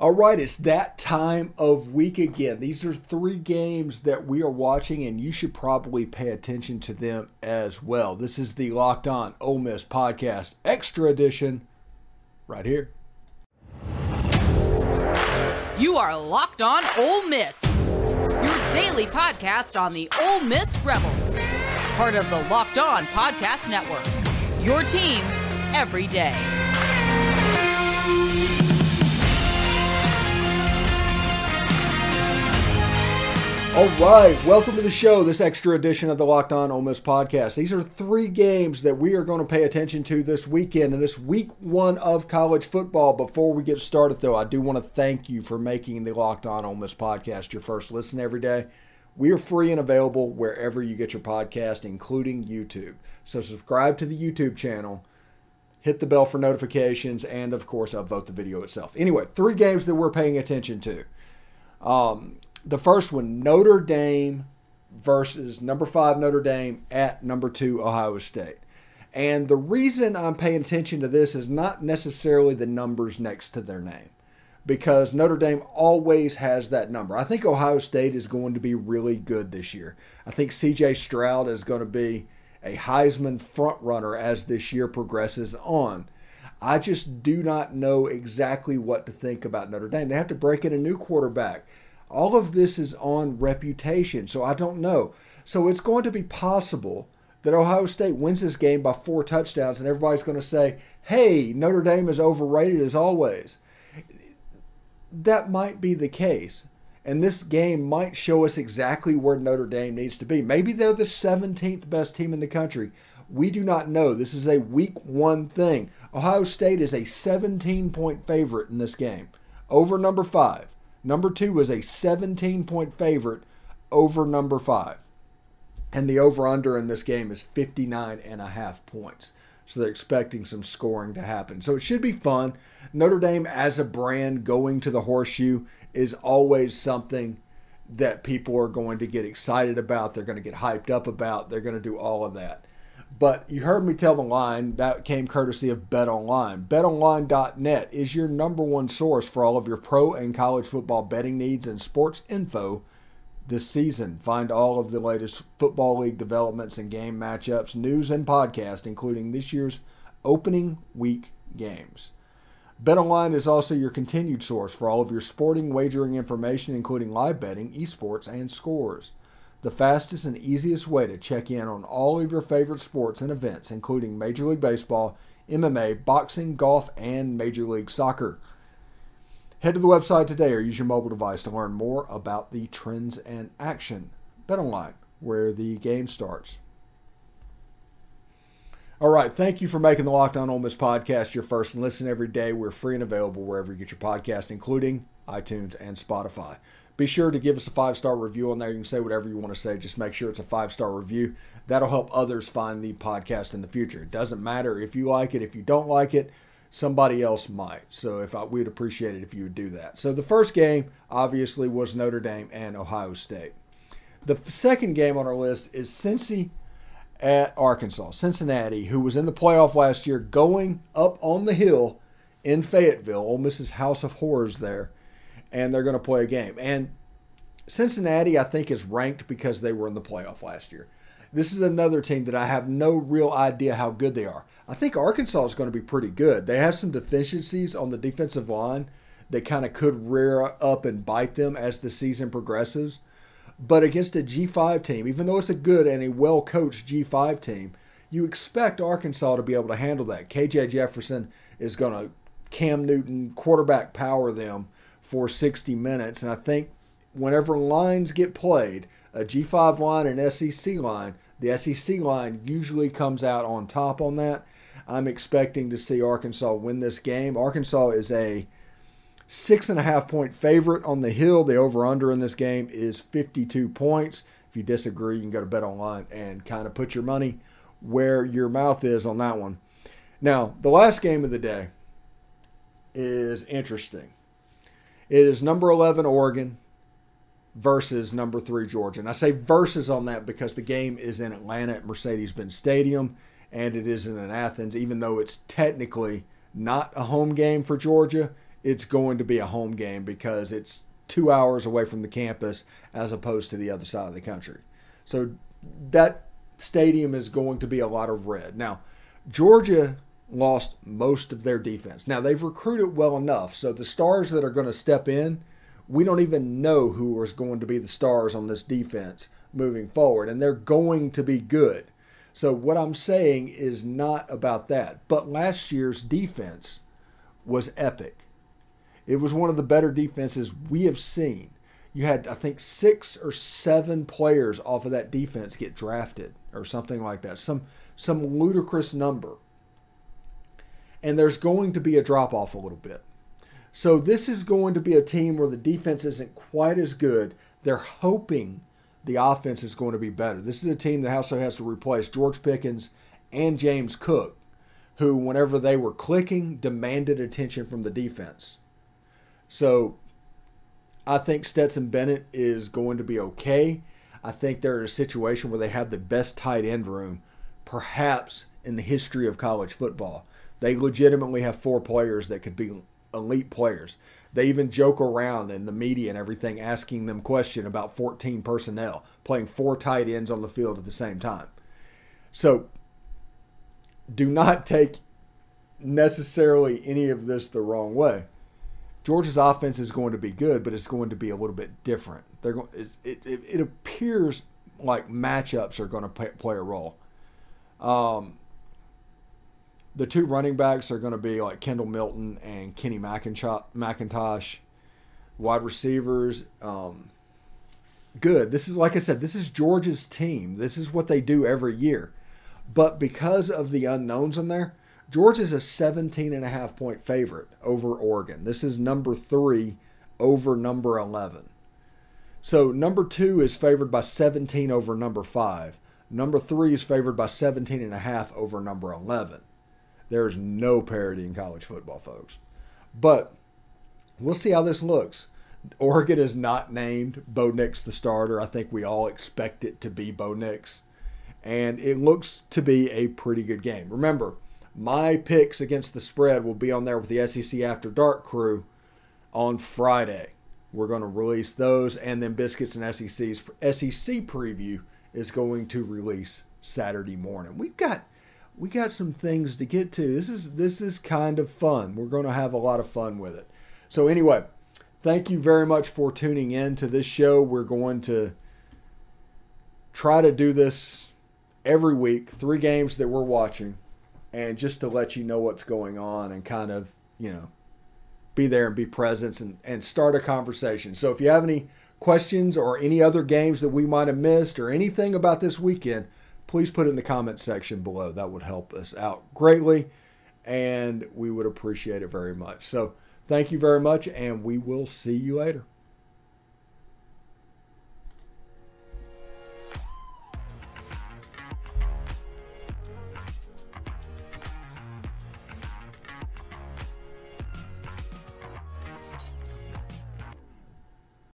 All right, it's that time of week again. These are three games that we are watching, and you should probably pay attention to them as well. This is the Locked On Ole Miss Podcast Extra Edition right here. You are Locked On Ole Miss, your daily podcast on the Ole Miss Rebels, part of the Locked On Podcast Network. Your team every day. All right, welcome to the show, this extra edition of the Locked On Ole Miss podcast. These are three games that we are going to pay attention to this weekend and this week one of college football. Before we get started, though, I do want to thank you for making the Locked On Ole Miss podcast your first listen every day. We are free and available wherever you get your podcast, including YouTube. So subscribe to the YouTube channel, hit the bell for notifications, and of course, upvote the video itself. Anyway, three games that we're paying attention to. Um, the first one, Notre Dame versus number five Notre Dame at number two Ohio State. And the reason I'm paying attention to this is not necessarily the numbers next to their name, because Notre Dame always has that number. I think Ohio State is going to be really good this year. I think CJ Stroud is going to be a Heisman front runner as this year progresses on. I just do not know exactly what to think about Notre Dame. They have to break in a new quarterback. All of this is on reputation, so I don't know. So it's going to be possible that Ohio State wins this game by four touchdowns, and everybody's going to say, hey, Notre Dame is overrated as always. That might be the case. And this game might show us exactly where Notre Dame needs to be. Maybe they're the 17th best team in the country. We do not know. This is a week one thing. Ohio State is a 17 point favorite in this game over number five. Number two is a 17 point favorite over number five. And the over under in this game is 59 and a half points. So they're expecting some scoring to happen. So it should be fun. Notre Dame as a brand going to the horseshoe is always something that people are going to get excited about. They're going to get hyped up about. They're going to do all of that. But you heard me tell the line that came courtesy of Bet Online. BetOnline.net is your number one source for all of your pro and college football betting needs and sports info this season. Find all of the latest football league developments and game matchups, news, and podcast, including this year's opening week games. BetOnline is also your continued source for all of your sporting wagering information, including live betting, esports, and scores the fastest and easiest way to check in on all of your favorite sports and events, including Major League Baseball, MMA, boxing, golf, and Major League Soccer. Head to the website today or use your mobile device to learn more about the trends and action. Bet online, where the game starts. All right, thank you for making the Locked On Ole Miss podcast your first and listen every day. We're free and available wherever you get your podcast, including iTunes and Spotify. Be sure to give us a five star review on there. You can say whatever you want to say. Just make sure it's a five star review. That'll help others find the podcast in the future. It doesn't matter if you like it, if you don't like it, somebody else might. So if I, we'd appreciate it if you would do that. So the first game obviously was Notre Dame and Ohio State. The second game on our list is Cincy at Arkansas. Cincinnati, who was in the playoff last year, going up on the hill in Fayetteville, Ole Miss's House of Horrors there and they're going to play a game. And Cincinnati, I think, is ranked because they were in the playoff last year. This is another team that I have no real idea how good they are. I think Arkansas is going to be pretty good. They have some deficiencies on the defensive line that kind of could rear up and bite them as the season progresses. But against a G5 team, even though it's a good and a well coached G5 team, you expect Arkansas to be able to handle that. KJ Jefferson is going to Cam Newton quarterback power them for 60 minutes. And I think whenever lines get played, a G5 line and SEC line, the SEC line usually comes out on top on that. I'm expecting to see Arkansas win this game. Arkansas is a six and a half point favorite on the hill. The over under in this game is 52 points. If you disagree, you can go to Bet Online and kind of put your money where your mouth is on that one. Now, the last game of the day is interesting. It is number 11 Oregon versus number 3 Georgia. And I say versus on that because the game is in Atlanta at Mercedes-Benz Stadium and it isn't in Athens even though it's technically not a home game for Georgia. it's going to be a home game because it's two hours away from the campus as opposed to the other side of the country. So that stadium is going to be a lot of red. Now, Georgia lost most of their defense. Now, they've recruited well enough, so the stars that are going to step in, we don't even know who is going to be the stars on this defense moving forward, and they're going to be good. So, what I'm saying is not about that. But last year's defense was epic. It was one of the better defenses we have seen. You had, I think, six or seven players off of that defense get drafted or something like that. Some some ludicrous number. And there's going to be a drop off a little bit. So this is going to be a team where the defense isn't quite as good. They're hoping the offense is going to be better. This is a team that also has to replace George Pickens and James Cook, who, whenever they were clicking, demanded attention from the defense. So I think Stetson Bennett is going to be okay. I think they're in a situation where they have the best tight end room, perhaps in the history of college football. They legitimately have four players that could be elite players. They even joke around in the media and everything, asking them question about 14 personnel, playing four tight ends on the field at the same time. So do not take necessarily any of this the wrong way. Georgia's offense is going to be good, but it's going to be a little bit different. They're going. It, it, it appears like matchups are going to play, play a role. Um, the two running backs are going to be like Kendall Milton and Kenny McIntosh. Wide receivers, um, good. This is like I said, this is Georgia's team. This is what they do every year. But because of the unknowns in there, Georgia's a 17 and a half point favorite over Oregon. This is number three over number 11. So number two is favored by 17 over number five. Number three is favored by 17 and a half over number 11. There's no parity in college football, folks. But we'll see how this looks. Oregon is not named Bo Nix the starter. I think we all expect it to be Bo Nix. And it looks to be a pretty good game. Remember, my picks against the spread will be on there with the SEC After Dark crew on Friday. We're going to release those, and then Biscuits and SEC's SEC preview is going to release Saturday morning. We've got we got some things to get to. This is this is kind of fun. We're going to have a lot of fun with it. So anyway, thank you very much for tuning in to this show. We're going to try to do this every week, three games that we're watching, and just to let you know what's going on and kind of, you know, be there and be present and, and start a conversation. So if you have any questions or any other games that we might have missed or anything about this weekend, please put it in the comment section below. That would help us out greatly, and we would appreciate it very much. So, thank you very much, and we will see you later.